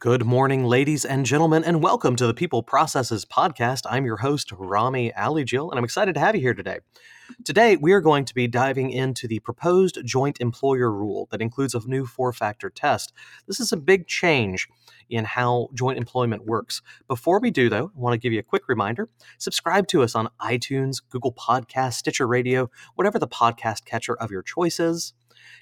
Good morning, ladies and gentlemen, and welcome to the People Processes Podcast. I'm your host, Rami Alijil, and I'm excited to have you here today. Today, we are going to be diving into the proposed joint employer rule that includes a new four factor test. This is a big change in how joint employment works. Before we do, though, I want to give you a quick reminder subscribe to us on iTunes, Google Podcasts, Stitcher Radio, whatever the podcast catcher of your choice is.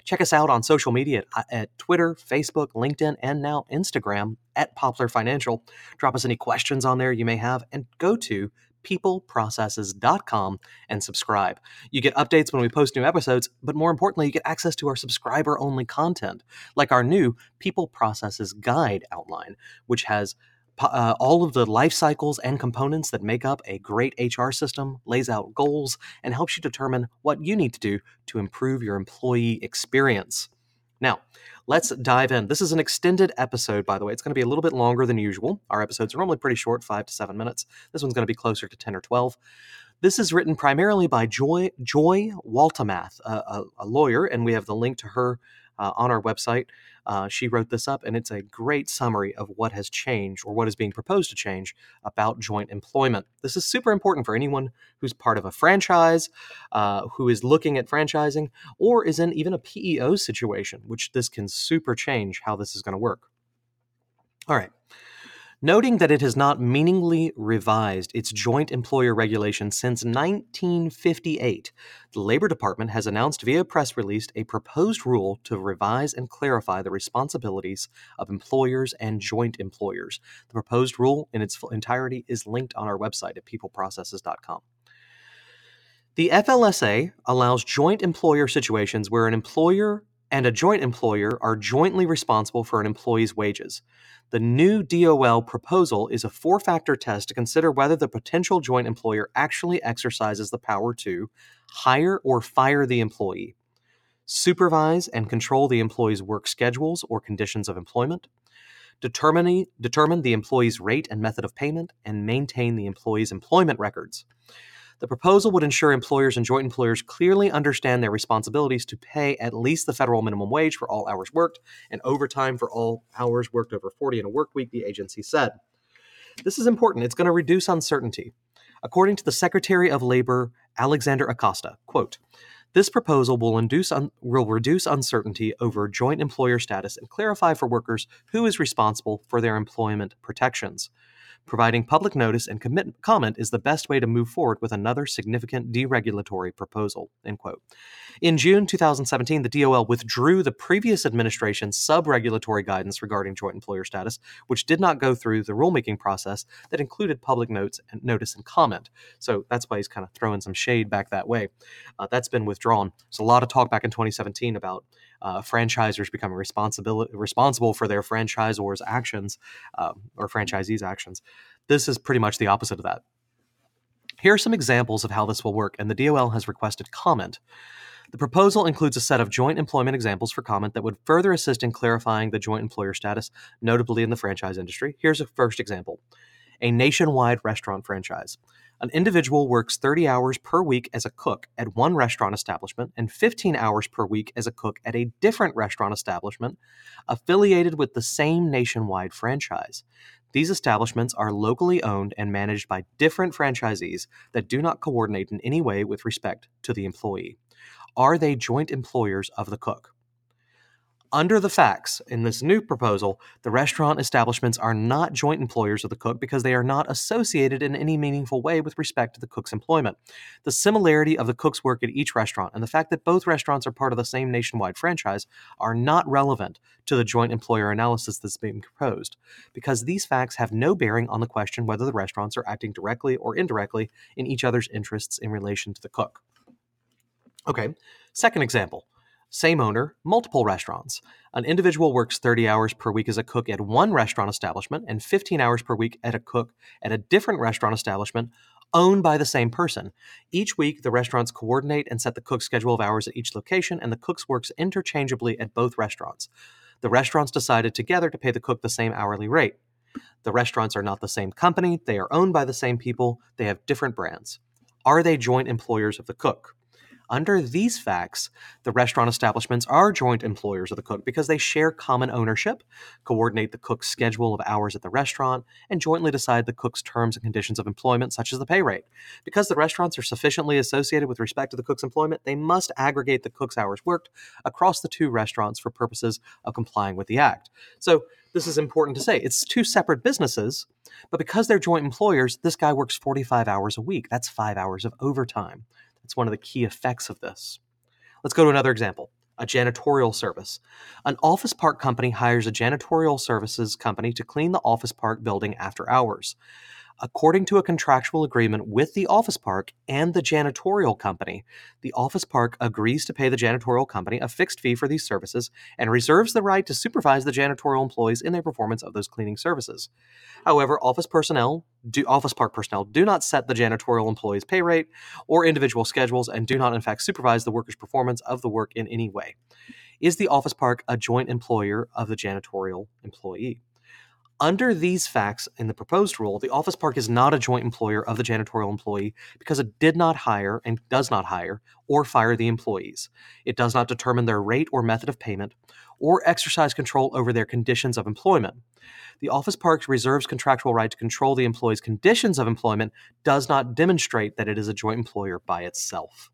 Check us out on social media at, uh, at, Twitter, Facebook, LinkedIn, and now Instagram at Poplar Financial. Drop us any questions on there you may have and go to peopleprocesses.com and subscribe. You get updates when we post new episodes, but more importantly, you get access to our subscriber only content, like our new People Processes Guide outline, which has uh, all of the life cycles and components that make up a great HR system, lays out goals, and helps you determine what you need to do to improve your employee experience. Now, let's dive in. This is an extended episode, by the way. It's going to be a little bit longer than usual. Our episodes are normally pretty short, five to seven minutes. This one's going to be closer to 10 or 12. This is written primarily by Joy, Joy Waltemath, a, a, a lawyer, and we have the link to her uh, on our website. Uh, she wrote this up, and it's a great summary of what has changed or what is being proposed to change about joint employment. This is super important for anyone who's part of a franchise, uh, who is looking at franchising, or is in even a PEO situation, which this can super change how this is going to work. All right noting that it has not meaningfully revised its joint employer regulation since 1958. The Labor Department has announced via press release a proposed rule to revise and clarify the responsibilities of employers and joint employers. The proposed rule in its entirety is linked on our website at peopleprocesses.com. The FLSA allows joint employer situations where an employer and a joint employer are jointly responsible for an employee's wages. The new DOL proposal is a four factor test to consider whether the potential joint employer actually exercises the power to hire or fire the employee, supervise and control the employee's work schedules or conditions of employment, determine, determine the employee's rate and method of payment, and maintain the employee's employment records. The proposal would ensure employers and joint employers clearly understand their responsibilities to pay at least the federal minimum wage for all hours worked and overtime for all hours worked over 40 in a work week, the agency said. This is important. It's going to reduce uncertainty. According to the Secretary of Labor, Alexander Acosta, quote, this proposal will, induce un- will reduce uncertainty over joint employer status and clarify for workers who is responsible for their employment protections. Providing public notice and commit- comment is the best way to move forward with another significant deregulatory proposal. End quote. In June 2017, the DOL withdrew the previous administration's sub-regulatory guidance regarding joint employer status, which did not go through the rulemaking process that included public notes and notice and comment. So that's why he's kind of throwing some shade back that way. Uh, that's been withdrawn. There's a lot of talk back in 2017 about uh, franchisors becoming responsible responsible for their franchisors' actions um, or franchisees' actions. This is pretty much the opposite of that. Here are some examples of how this will work, and the DOL has requested comment. The proposal includes a set of joint employment examples for comment that would further assist in clarifying the joint employer status, notably in the franchise industry. Here's a first example a nationwide restaurant franchise. An individual works 30 hours per week as a cook at one restaurant establishment and 15 hours per week as a cook at a different restaurant establishment affiliated with the same nationwide franchise. These establishments are locally owned and managed by different franchisees that do not coordinate in any way with respect to the employee. Are they joint employers of the cook? Under the facts in this new proposal, the restaurant establishments are not joint employers of the cook because they are not associated in any meaningful way with respect to the cook's employment. The similarity of the cook's work at each restaurant and the fact that both restaurants are part of the same nationwide franchise are not relevant to the joint employer analysis that's being proposed because these facts have no bearing on the question whether the restaurants are acting directly or indirectly in each other's interests in relation to the cook. Okay, second example. Same owner, multiple restaurants. An individual works 30 hours per week as a cook at one restaurant establishment and 15 hours per week at a cook at a different restaurant establishment owned by the same person. Each week, the restaurants coordinate and set the cook's schedule of hours at each location, and the cook's works interchangeably at both restaurants. The restaurants decided together to pay the cook the same hourly rate. The restaurants are not the same company, they are owned by the same people, they have different brands. Are they joint employers of the cook? Under these facts, the restaurant establishments are joint employers of the cook because they share common ownership, coordinate the cook's schedule of hours at the restaurant, and jointly decide the cook's terms and conditions of employment, such as the pay rate. Because the restaurants are sufficiently associated with respect to the cook's employment, they must aggregate the cook's hours worked across the two restaurants for purposes of complying with the Act. So, this is important to say. It's two separate businesses, but because they're joint employers, this guy works 45 hours a week. That's five hours of overtime. That's one of the key effects of this. Let's go to another example a janitorial service. An office park company hires a janitorial services company to clean the office park building after hours according to a contractual agreement with the office park and the janitorial company. The office park agrees to pay the janitorial company a fixed fee for these services and reserves the right to supervise the janitorial employees in their performance of those cleaning services. However, office personnel, do, office park personnel do not set the janitorial employees' pay rate or individual schedules and do not in fact supervise the workers' performance of the work in any way. Is the office park a joint employer of the janitorial employee? Under these facts in the proposed rule, the office park is not a joint employer of the janitorial employee because it did not hire and does not hire or fire the employees. It does not determine their rate or method of payment or exercise control over their conditions of employment. The office park reserves contractual right to control the employee's conditions of employment does not demonstrate that it is a joint employer by itself.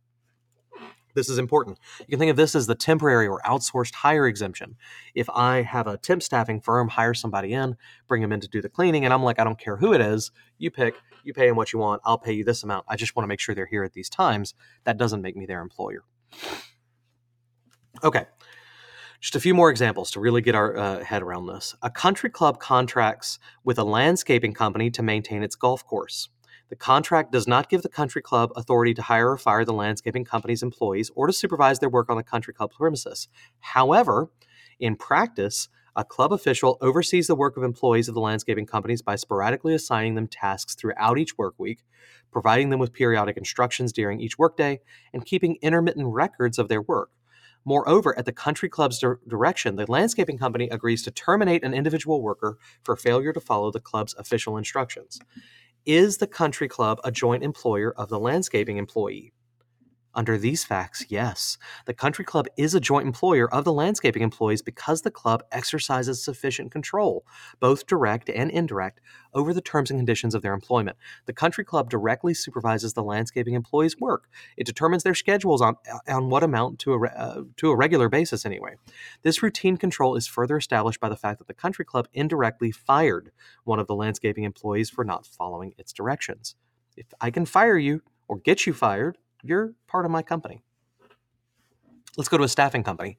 This is important. You can think of this as the temporary or outsourced hire exemption. If I have a temp staffing firm hire somebody in, bring them in to do the cleaning, and I'm like, I don't care who it is, you pick, you pay them what you want, I'll pay you this amount. I just want to make sure they're here at these times. That doesn't make me their employer. Okay. Just a few more examples to really get our uh, head around this. A country club contracts with a landscaping company to maintain its golf course. The contract does not give the country club authority to hire or fire the landscaping company's employees or to supervise their work on the country club premises. However, in practice, a club official oversees the work of employees of the landscaping companies by sporadically assigning them tasks throughout each work week, providing them with periodic instructions during each workday, and keeping intermittent records of their work. Moreover, at the country club's di- direction, the landscaping company agrees to terminate an individual worker for failure to follow the club's official instructions. Is the country club a joint employer of the landscaping employee? Under these facts, yes, the country club is a joint employer of the landscaping employees because the club exercises sufficient control, both direct and indirect, over the terms and conditions of their employment. The country club directly supervises the landscaping employees' work. It determines their schedules on, on what amount to a, uh, to a regular basis, anyway. This routine control is further established by the fact that the country club indirectly fired one of the landscaping employees for not following its directions. If I can fire you or get you fired, you're part of my company. Let's go to a staffing company.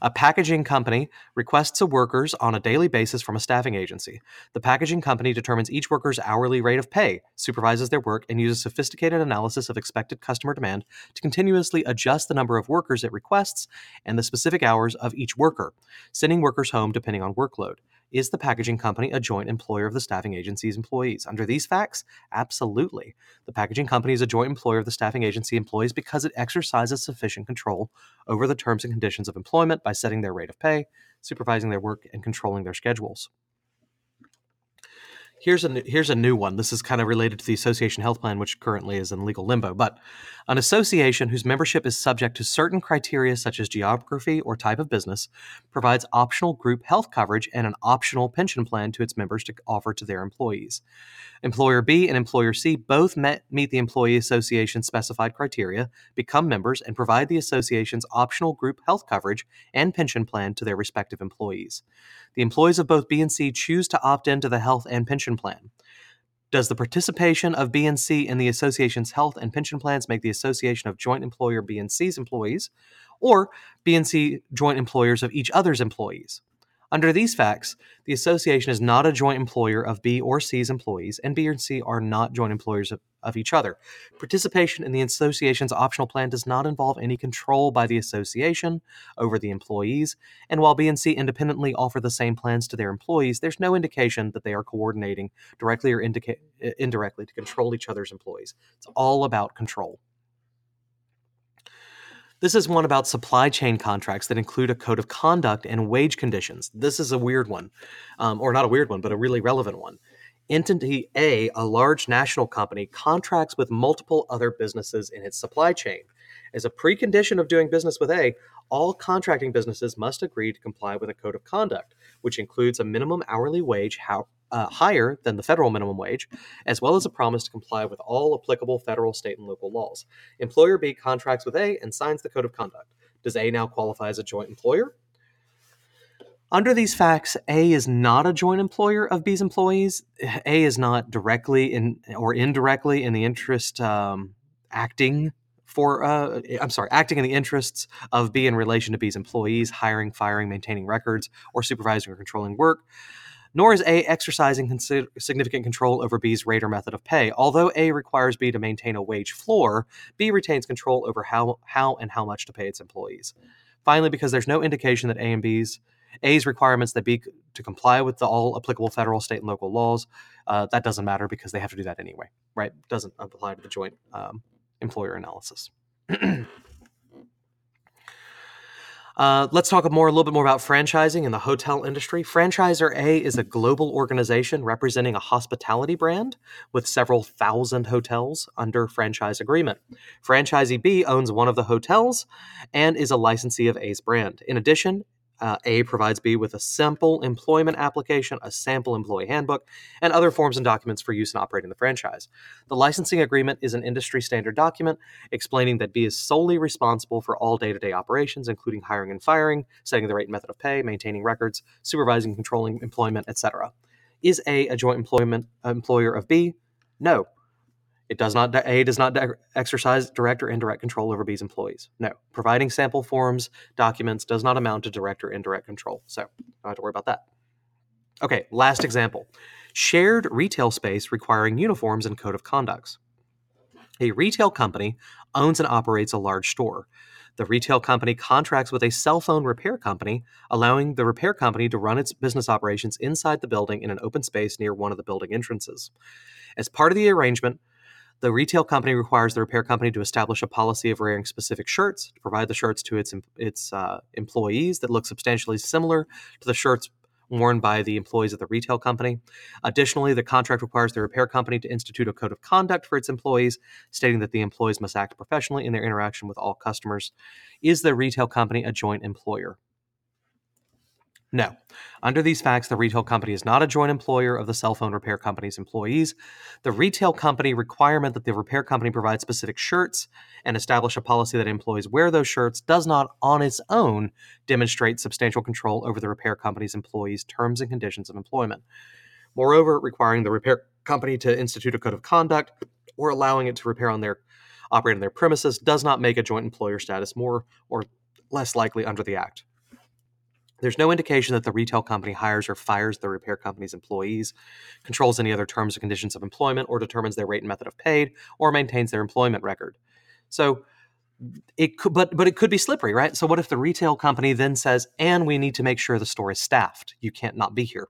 A packaging company requests a workers on a daily basis from a staffing agency. The packaging company determines each worker's hourly rate of pay, supervises their work, and uses sophisticated analysis of expected customer demand to continuously adjust the number of workers it requests and the specific hours of each worker, sending workers home depending on workload. Is the packaging company a joint employer of the staffing agency's employees? Under these facts, absolutely. The packaging company is a joint employer of the staffing agency employees because it exercises sufficient control over the terms and conditions of employment by setting their rate of pay, supervising their work, and controlling their schedules. Here's a new, here's a new one. This is kind of related to the association health plan, which currently is in legal limbo. But an association whose membership is subject to certain criteria, such as geography or type of business, provides optional group health coverage and an optional pension plan to its members to offer to their employees. Employer B and Employer C both met, meet the Employee Association specified criteria, become members, and provide the association's optional group health coverage and pension plan to their respective employees. The employees of both B and C choose to opt into the health and pension plan. Does the participation of B and C in the association's health and pension plans make the association of joint employer B and C's employees, or B and C joint employers of each other's employees? Under these facts, the association is not a joint employer of B or C's employees, and B and C are not joint employers of, of, each other. Participation in the association's optional plan does not involve any control by the association over the employees, and while B and C independently offer the same plans to their employees, there's no indication that they are coordinating directly or indica- indirectly to control each other's employees. It's all about control. This is one about supply chain contracts that include a code of conduct and wage conditions. This is a weird one, um, or not a weird one, but a really relevant one. Entity A, a large national company, contracts with multiple other businesses in its supply chain. As a precondition of doing business with A, all contracting businesses must agree to comply with a code of conduct, which includes a minimum hourly wage how, uh, higher than the federal minimum wage, as well as a promise to comply with all applicable federal, state, and local laws. Employer B contracts with A and signs the code of conduct. Does A now qualify as a joint employer? Under these facts, A is not a joint employer of B's employees. A is not directly in or indirectly in the interest um, acting for uh, I'm sorry, acting in the interests of B in relation to B's employees, hiring, firing, maintaining records, or supervising or controlling work. Nor is A exercising consider- significant control over B's rate or method of pay. Although A requires B to maintain a wage floor, B retains control over how, how and how much to pay its employees. Finally, because there's no indication that A and B's A's requirements that B to comply with the all applicable federal, state, and local laws, uh, that doesn't matter because they have to do that anyway, right? Doesn't apply to the joint um, employer analysis. Uh, let's talk more a little bit more about franchising in the hotel industry. Franchisor A is a global organization representing a hospitality brand with several thousand hotels under franchise agreement. Franchisee B owns one of the hotels and is a licensee of A's brand. In addition, uh, A provides B with a sample employment application, a sample employee handbook, and other forms and documents for use in operating the franchise. The licensing agreement is an industry standard document explaining that B is solely responsible for all day to day operations, including hiring and firing, setting the rate and method of pay, maintaining records, supervising, controlling employment, etc. Is A a joint employment employer of B? No. It does not A does not exercise direct or indirect control over B's employees. No, providing sample forms documents does not amount to direct or indirect control. So don't have to worry about that. Okay, last example: shared retail space requiring uniforms and code of conducts. A retail company owns and operates a large store. The retail company contracts with a cell phone repair company, allowing the repair company to run its business operations inside the building in an open space near one of the building entrances. As part of the arrangement, the retail company requires the repair company to establish a policy of wearing specific shirts, to provide the shirts to its its uh, employees that look substantially similar to the shirts worn by the employees of the retail company. Additionally, the contract requires the repair company to institute a code of conduct for its employees, stating that the employees must act professionally in their interaction with all customers. Is the retail company a joint employer? No. Under these facts, the retail company is not a joint employer of the cell phone repair company's employees. The retail company requirement that the repair company provide specific shirts and establish a policy that employees wear those shirts does not, on its own, demonstrate substantial control over the repair company's employees' terms and conditions of employment. Moreover, requiring the repair company to institute a code of conduct or allowing it to repair on their operate on their premises does not make a joint employer status more or less likely under the act. There's no indication that the retail company hires or fires the repair company's employees, controls any other terms and conditions of employment, or determines their rate and method of pay, or maintains their employment record. So it could, but but it could be slippery, right? So what if the retail company then says, "And we need to make sure the store is staffed. You can't not be here."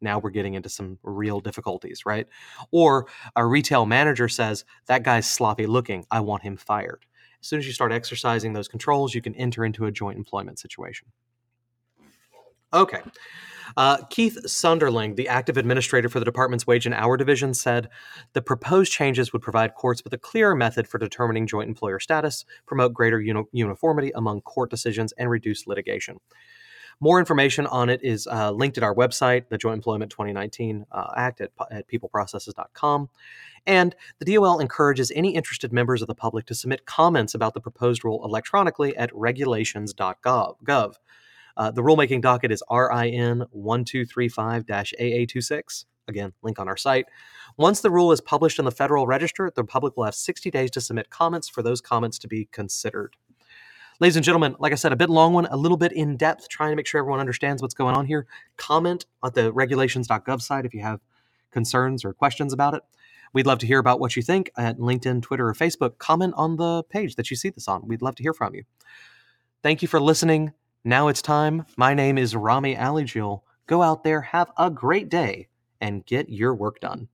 Now we're getting into some real difficulties, right? Or a retail manager says, "That guy's sloppy looking. I want him fired." As soon as you start exercising those controls, you can enter into a joint employment situation. Okay. Uh, Keith Sonderling, the active administrator for the department's wage and hour division, said the proposed changes would provide courts with a clearer method for determining joint employer status, promote greater uni- uniformity among court decisions, and reduce litigation. More information on it is uh, linked at our website, the Joint Employment 2019 uh, Act at, at peopleprocesses.com. And the DOL encourages any interested members of the public to submit comments about the proposed rule electronically at regulations.gov. Uh, the rulemaking docket is RIN 1235 AA26. Again, link on our site. Once the rule is published in the Federal Register, the public will have 60 days to submit comments for those comments to be considered. Ladies and gentlemen, like I said, a bit long one, a little bit in depth, trying to make sure everyone understands what's going on here. Comment at the regulations.gov site if you have concerns or questions about it. We'd love to hear about what you think at LinkedIn, Twitter, or Facebook. Comment on the page that you see this on. We'd love to hear from you. Thank you for listening. Now it's time. My name is Rami Alijil. Go out there, have a great day, and get your work done.